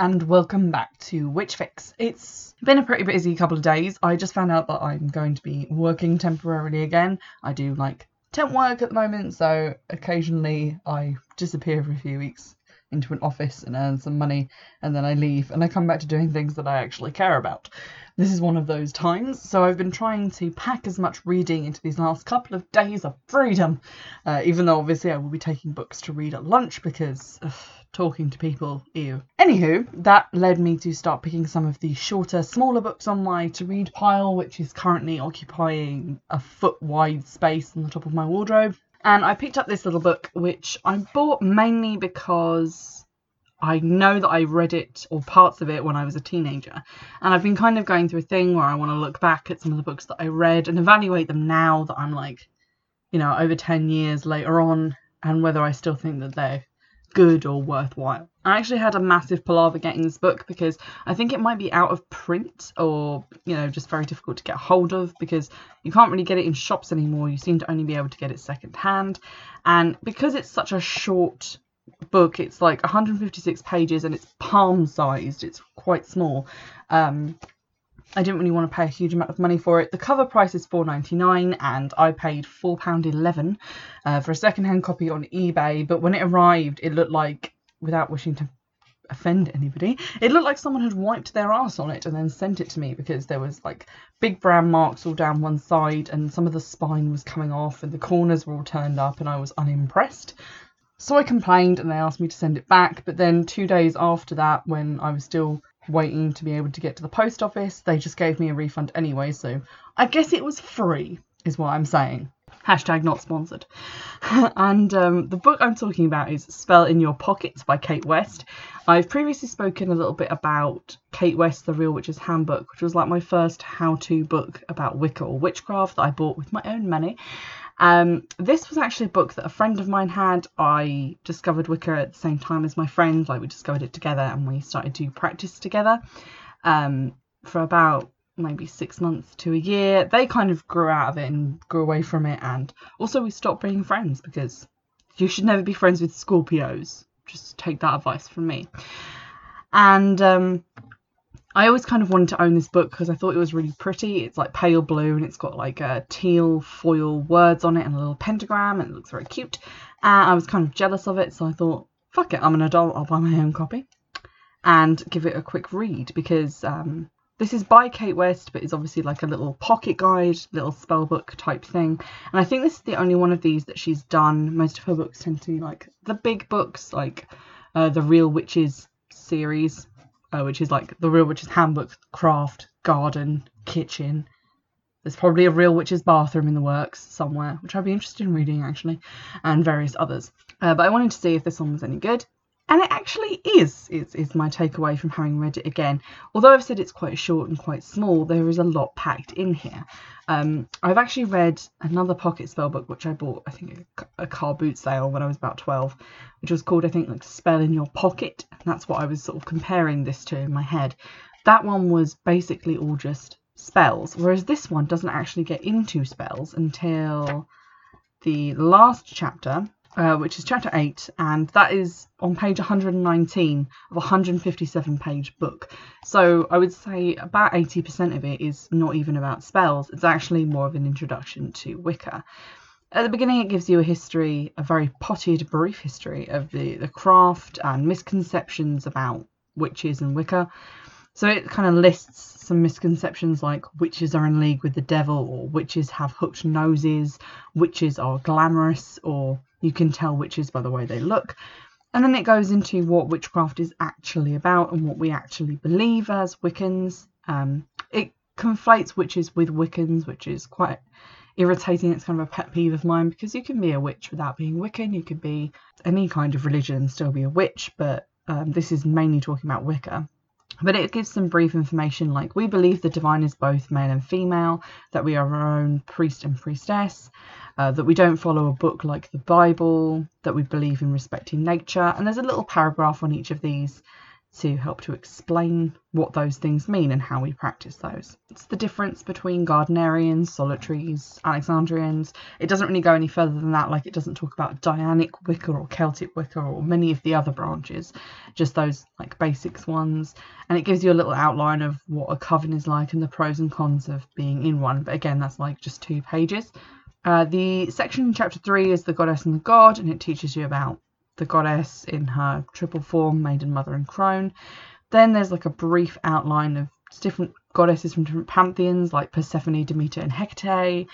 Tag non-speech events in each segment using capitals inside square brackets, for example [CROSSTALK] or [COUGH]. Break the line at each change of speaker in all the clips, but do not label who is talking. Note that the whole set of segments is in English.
and welcome back to Witch Fix. It's been a pretty busy couple of days. I just found out that I'm going to be working temporarily again. I do like temp work at the moment, so occasionally I disappear for a few weeks into an office and earn some money, and then I leave and I come back to doing things that I actually care about. This is one of those times, so I've been trying to pack as much reading into these last couple of days of freedom, uh, even though obviously I will be taking books to read at lunch because. Ugh, talking to people, ew. Anywho, that led me to start picking some of the shorter, smaller books on my to read pile, which is currently occupying a foot wide space on the top of my wardrobe. And I picked up this little book, which I bought mainly because I know that I read it or parts of it when I was a teenager. And I've been kind of going through a thing where I want to look back at some of the books that I read and evaluate them now that I'm like, you know, over 10 years later on, and whether I still think that they're good or worthwhile. I actually had a massive palaver getting this book because I think it might be out of print or, you know, just very difficult to get hold of because you can't really get it in shops anymore. You seem to only be able to get it secondhand. And because it's such a short book, it's like 156 pages and it's palm sized, it's quite small. Um, I didn't really want to pay a huge amount of money for it. The cover price is $4.99 and I paid £4.11 uh, for a second-hand copy on eBay. But when it arrived, it looked like, without wishing to offend anybody, it looked like someone had wiped their ass on it and then sent it to me because there was like big brown marks all down one side and some of the spine was coming off and the corners were all turned up and I was unimpressed. So I complained and they asked me to send it back. But then two days after that, when I was still waiting to be able to get to the post office. They just gave me a refund anyway, so I guess it was free, is what I'm saying. Hashtag not sponsored. [LAUGHS] and um, the book I'm talking about is Spell in Your Pockets by Kate West. I've previously spoken a little bit about Kate West, The Real Witch's Handbook, which was like my first how to book about Wicca or witchcraft that I bought with my own money. Um, this was actually a book that a friend of mine had. I discovered Wicca at the same time as my friend. Like we discovered it together and we started to practice together um, for about maybe six months to a year. They kind of grew out of it and grew away from it. And also we stopped being friends because you should never be friends with Scorpios. Just take that advice from me. And um, I always kind of wanted to own this book because I thought it was really pretty. It's like pale blue and it's got like a teal foil words on it and a little pentagram and it looks very cute. And I was kind of jealous of it, so I thought, fuck it, I'm an adult, I'll buy my own copy and give it a quick read because um, this is by Kate West, but it's obviously like a little pocket guide, little spell book type thing. And I think this is the only one of these that she's done. Most of her books tend to be like the big books, like uh, the Real Witches series which is like the real witch's handbook, craft, garden, kitchen. There's probably a real witch's bathroom in the works somewhere, which I'd be interested in reading actually, and various others. Uh, but I wanted to see if this one was any good. And it actually is, is, is my takeaway from having read it again. Although I've said it's quite short and quite small, there is a lot packed in here. Um, I've actually read another pocket spell book, which I bought, I think, a, car boot sale when I was about 12, which was called, I think, like Spell in Your Pocket. And that's what I was sort of comparing this to in my head. That one was basically all just spells, whereas this one doesn't actually get into spells until the last chapter, uh, which is chapter 8, and that is on page 119 of a 157 page book. So I would say about 80% of it is not even about spells, it's actually more of an introduction to Wicca. At the beginning, it gives you a history, a very potted, brief history of the, the craft and misconceptions about witches and Wicca. So it kind of lists some misconceptions like witches are in league with the devil, or witches have hooked noses, witches are glamorous, or you can tell witches by the way they look. And then it goes into what witchcraft is actually about and what we actually believe as Wiccans. Um, it conflates witches with Wiccans, which is quite irritating. It's kind of a pet peeve of mine because you can be a witch without being Wiccan. You could be any kind of religion and still be a witch, but um, this is mainly talking about Wicca. But it gives some brief information like we believe the divine is both male and female, that we are our own priest and priestess, uh, that we don't follow a book like the Bible, that we believe in respecting nature. And there's a little paragraph on each of these to help to explain what those things mean and how we practice those. It's the difference between Gardnerians, Solitaries, Alexandrians. It doesn't really go any further than that, like it doesn't talk about Dianic Wicca or Celtic Wicca or many of the other branches, just those like basics ones. And it gives you a little outline of what a coven is like and the pros and cons of being in one. But again, that's like just two pages. Uh, the section in chapter 3 is the goddess and the god, and it teaches you about the goddess in her triple form, maiden, mother, and crone. Then there's like a brief outline of different goddesses from different pantheons, like Persephone, Demeter, and Hecate,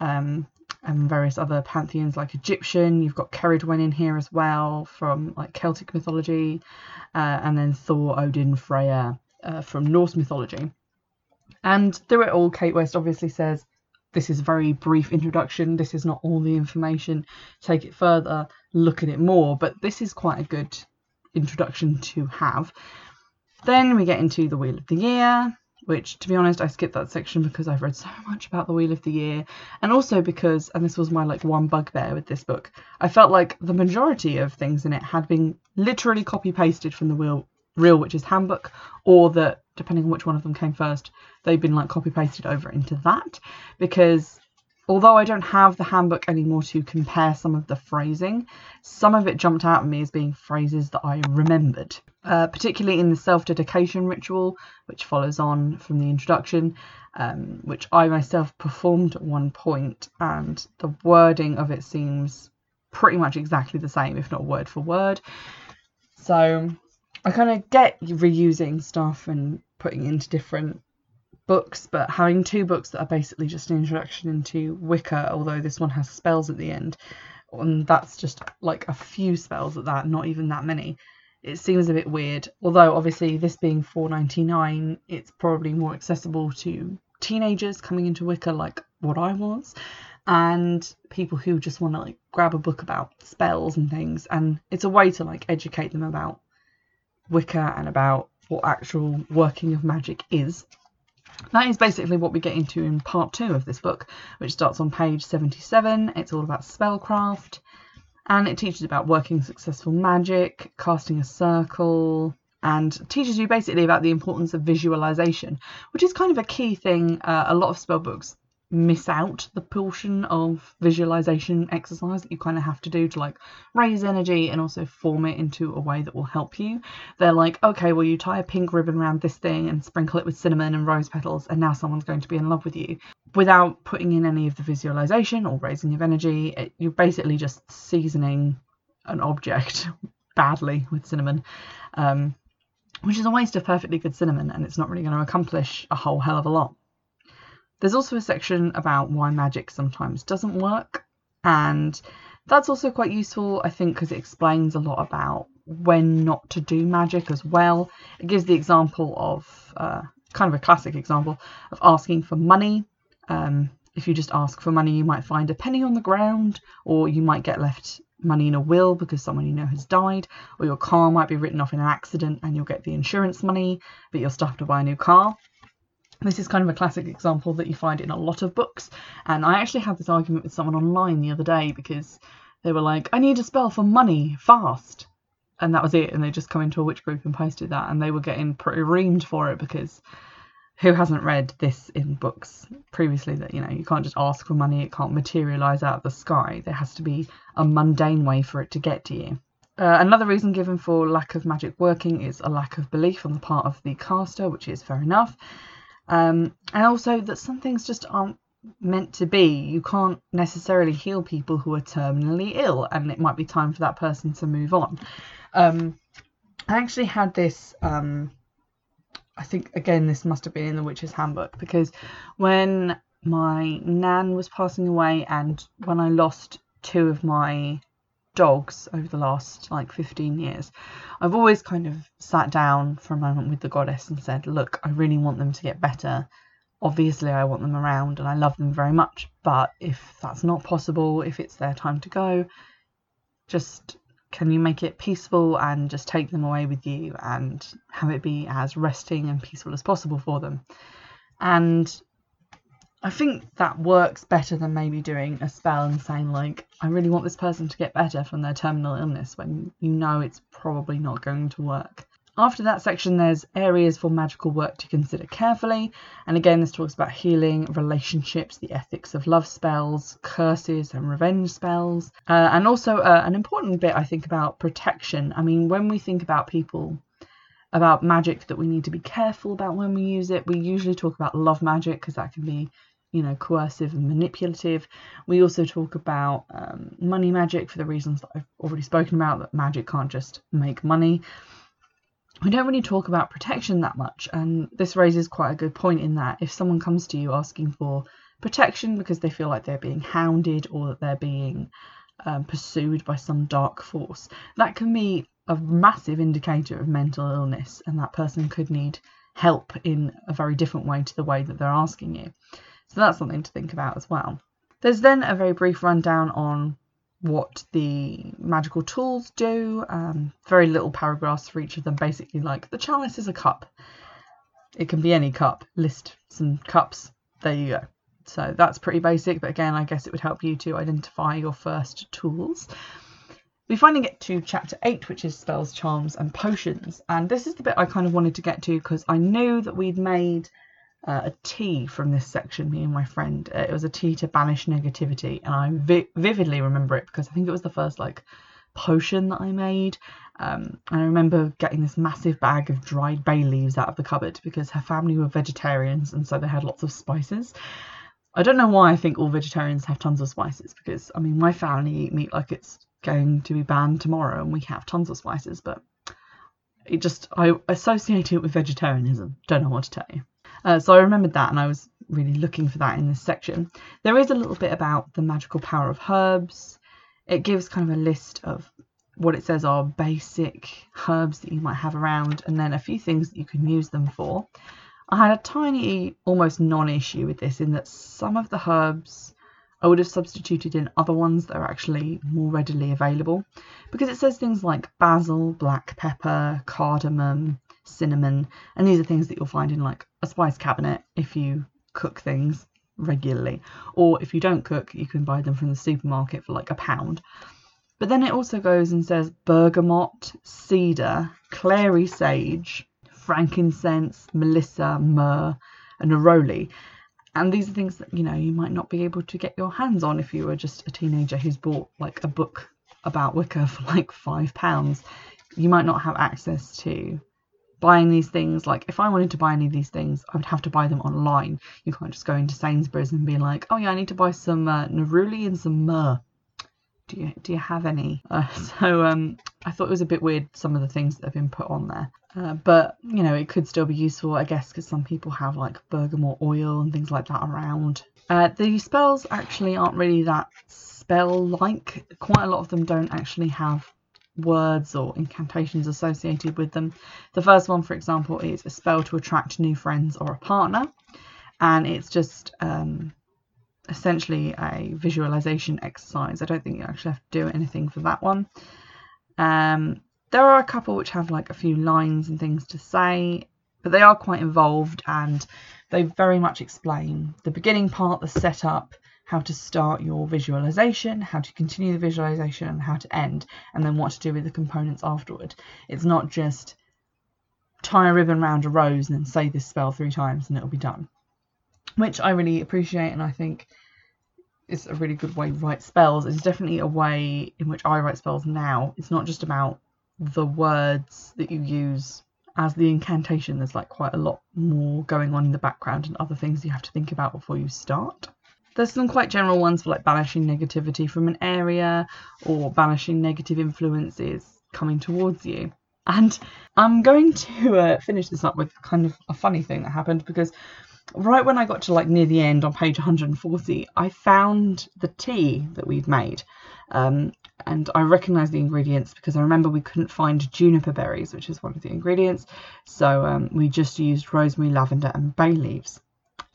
um, and various other pantheons like Egyptian. You've got Ceridwen in here as well from like Celtic mythology, uh, and then Thor, Odin, Freya uh, from Norse mythology. And through it all, Kate West obviously says this is a very brief introduction. This is not all the information. Take it further, look at it more. But this is quite a good introduction to have. Then we get into the Wheel of the Year, which, to be honest, I skipped that section because I've read so much about the Wheel of the Year, and also because, and this was my like one bugbear with this book, I felt like the majority of things in it had been literally copy pasted from the Wheel Real Witches Handbook, or that depending on which one of them came first, they've been like copy pasted over into that because although I don't have the handbook anymore to compare some of the phrasing, some of it jumped out at me as being phrases that I remembered, uh, particularly in the self dedication ritual, which follows on from the introduction, um, which I myself performed at one point, and the wording of it seems pretty much exactly the same, if not word for word. So I kind of get reusing stuff and putting into different books, but having two books that are basically just an introduction into Wicca, although this one has spells at the end, and that's just like a few spells at that, not even that many. It seems a bit weird. Although obviously this being 4.99, it's probably more accessible to teenagers coming into Wicca like what I was and people who just want to like grab a book about spells and things and it's a way to like educate them about Wicca and about what actual working of magic is. That is basically what we get into in part two of this book, which starts on page 77. It's all about spellcraft and it teaches about working successful magic, casting a circle, and teaches you basically about the importance of visualization, which is kind of a key thing uh, a lot of spell books miss out the portion of visualization exercise that you kind of have to do to like raise energy and also form it into a way that will help you. They're like, okay, well, you tie a pink ribbon around this thing and sprinkle it with cinnamon and rose petals, and now someone's going to be in love with you. Without putting in any of the visualization or raising of energy, it, you're basically just seasoning an object [LAUGHS] badly with cinnamon. Um, which is a waste of perfectly good cinnamon, and it's not really going to accomplish a whole hell of a lot. There's also a section about why magic sometimes doesn't work, and that's also quite useful, I think, because it explains a lot about when not to do magic as well. It gives the example of uh, kind of a classic example of asking for money. Um, if you just ask for money, you might find a penny on the ground, or you might get left money in a will because someone you know has died, or your car might be written off in an accident and you'll get the insurance money, but you'll still have to buy a new car. This is kind of a classic example that you find in a lot of books. And I actually had this argument with someone online the other day because they were like, I need a spell for money fast. And that was it. And they just come into a witch group and posted that. And they were getting pretty reamed for it because who hasn't read this in books previously that, you know, you can't just ask for money, it can't materialize out of the sky. There has to be a mundane way for it to get to you. Uh, another reason given for lack of magic working is a lack of belief on the part of the caster, which is fair enough. Um, and also that some things just aren't meant to be. You can't necessarily heal people who are terminally ill, and it might be time for that person to move on. Um, I actually had this. Um, I think again, this must have been in the Witch's Handbook because when my nan was passing away, and when I lost two of my dogs over the last like 15 years, I've always kind of sat down for a moment with the goddess and said, Look, I really want them to get better. Obviously, I want them around and I love them very much, but if that's not possible, if it's their time to go, just can you make it peaceful and just take them away with you and have it be as resting and peaceful as possible for them? And I think that works better than maybe doing a spell and saying like, I really want this person to get better from their terminal illness when you know it's probably not going to work. After that section, there's areas for magical work to consider carefully. And again, this talks about healing, relationships, the ethics of love spells, curses, and revenge spells. Uh, and also, uh, an important bit, I think, about protection. I mean, when we think about people, about magic that we need to be careful about when we use it, we usually talk about love magic because that can be you know, coercive and manipulative. We also talk about um, money magic for the reasons that I've already spoken about, that magic can't just make money we don't really talk about protection that much, and this raises quite a good point in that if someone comes to you asking for protection because they feel like they're being hounded or that they're being um, pursued by some dark force, that can be a massive indicator of mental illness, and that person could need help in a very different way to the way that they're asking you. So that's something to think about as well. There's then a very brief rundown on what the magical tools do. Um, very little paragraphs for each of them. Basically, like the chalice is a cup. It can be any cup. List some cups. There you go. So that's pretty basic, but again, I guess it would help you to identify your first tools. We finally get to chapter 8, which is spells, charms, and potions. And this is the bit I kind of wanted to get to because I knew that we'd made uh, a tea from this section, me and my friend. Uh, it was a tea to banish negativity, and I vi- vividly remember it because I think it was the first like potion that I made. Um, and I remember getting this massive bag of dried bay leaves out of the cupboard because her family were vegetarians and so they had lots of spices. I don't know why I think all vegetarians have tons of spices because I mean my family eat meat like it's going to be banned tomorrow and we have tons of spices, but it just I associate it with vegetarianism. Don't know what to tell you. Uh, so I remembered that and I was really looking for that in this section. There is a little bit about the magical power of herbs. It gives kind of a list of what it says are basic herbs that you might have around and then a few things that you can use them for. I had a tiny, almost non issue with this in that some of the herbs I would have substituted in other ones that are actually more readily available because it says things like basil, black pepper, cardamom, cinnamon, and these are things that you'll find in like a spice cabinet if you cook things regularly, or if you don't cook, you can buy them from the supermarket for like a pound. But then it also goes and says bergamot, cedar, clary sage, frankincense, melissa, myrrh, and neroli. And these are things that you know you might not be able to get your hands on if you were just a teenager who's bought like a book about Wicca [LAUGHS] for like five pounds. You might not have access to buying these things. Like if I wanted to buy any of these things, I would have to buy them online. You can't just go into Sainsbury's and be like, oh yeah, I need to buy some uh, neroli and some myrrh. Do you do you have any? [LAUGHS] Uh, so um, I thought it was a bit weird some of the things that have been put on there. Uh, but you know it could still be useful, I guess, because some people have like bergamot oil and things like that around. Uh, the spells actually aren't really that spell-like. Quite a lot of them don't actually have words or incantations associated with them. The first one, for example, is a spell to attract new friends or a partner, and it's just um, essentially a visualization exercise. I don't think you actually have to do anything for that one. Um, there are a couple which have like a few lines and things to say, but they are quite involved and they very much explain the beginning part, the setup, how to start your visualization, how to continue the visualization, and how to end, and then what to do with the components afterward. It's not just tie a ribbon around a rose and then say this spell three times and it'll be done. Which I really appreciate and I think is a really good way to write spells. It's definitely a way in which I write spells now. It's not just about the words that you use as the incantation. There's like quite a lot more going on in the background and other things you have to think about before you start. There's some quite general ones for like banishing negativity from an area or banishing negative influences coming towards you. And I'm going to uh, finish this up with kind of a funny thing that happened because right when I got to like near the end on page 140, I found the tea that we'd made. Um, and I recognised the ingredients because I remember we couldn't find juniper berries, which is one of the ingredients. So um, we just used rosemary, lavender, and bay leaves.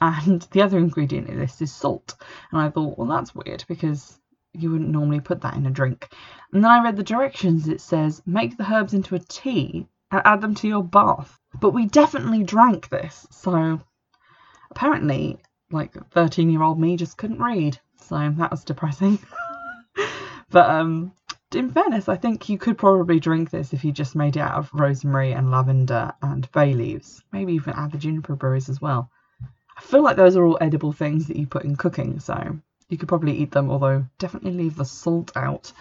And the other ingredient in this is salt. And I thought, well, that's weird because you wouldn't normally put that in a drink. And then I read the directions. It says, make the herbs into a tea and add them to your bath. But we definitely drank this. So apparently, like 13 year old me just couldn't read. So that was depressing. [LAUGHS] but um, in fairness, I think you could probably drink this if you just made it out of rosemary and lavender and bay leaves. Maybe even add the juniper berries as well. I feel like those are all edible things that you put in cooking, so you could probably eat them, although definitely leave the salt out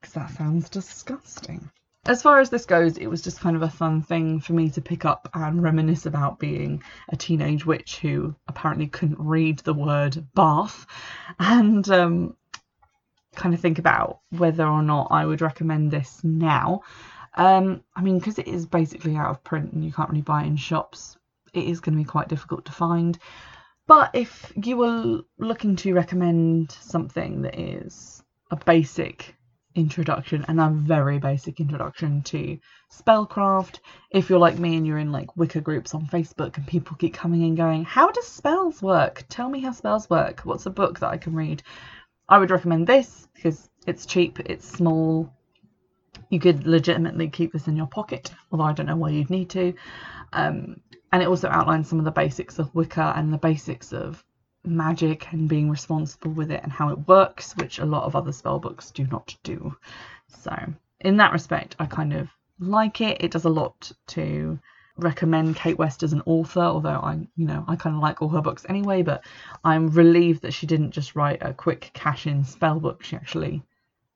because that sounds disgusting. As far as this goes, it was just kind of a fun thing for me to pick up and reminisce about being a teenage witch who apparently couldn't read the word bath and um, kind of think about whether or not I would recommend this now. Um, I mean, because it is basically out of print and you can't really buy it in shops, it is going to be quite difficult to find. But if you were looking to recommend something that is a basic introduction and a very basic introduction to spellcraft, if you're like me and you're in like Wicca groups on Facebook and people keep coming and going, How does spells work? Tell me how spells work. What's a book that I can read? I would recommend this because it's cheap, it's small. You could legitimately keep this in your pocket, although I don't know why you'd need to. Um, and it also outlines some of the basics of Wicca and the basics of magic and being responsible with it and how it works, which a lot of other spell books do not do. So, in that respect, I kind of like it. It does a lot to recommend Kate West as an author, although I, you know, I kind of like all her books anyway. But I'm relieved that she didn't just write a quick cash-in spell book. She actually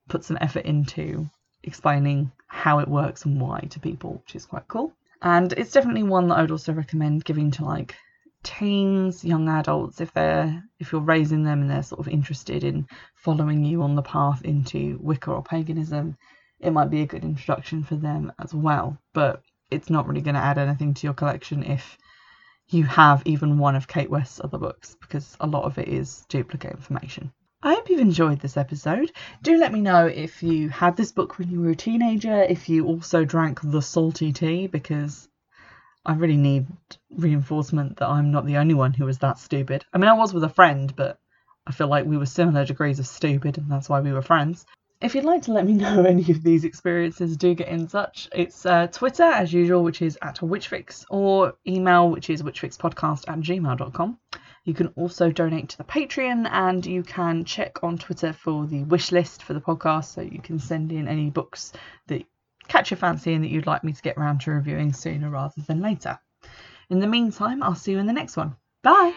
put some effort into explaining how it works and why to people, which is quite cool. And it's definitely one that I would also recommend giving to like teens, young adults, if they're if you're raising them and they're sort of interested in following you on the path into Wicca or paganism, it might be a good introduction for them as well. But it's not really going to add anything to your collection if you have even one of Kate West's other books, because a lot of it is duplicate information. I hope you've enjoyed this episode. Do let me know if you had this book when you were a teenager, if you also drank the salty tea, because I really need reinforcement that I'm not the only one who was that stupid. I mean, I was with a friend, but I feel like we were similar degrees of stupid, and that's why we were friends. If you'd like to let me [LAUGHS] know any of these experiences, do get in touch. It's uh, Twitter, as usual, which is at witchfix, or email, which is witchfixpodcast at gmail.com. You can also donate to the Patreon, and you can check on Twitter for the wish list for the podcast, so you can send in any books that catch your fancy and that you'd like me to get around to reviewing sooner rather than later. In the meantime, I'll see you in the next one. Bye!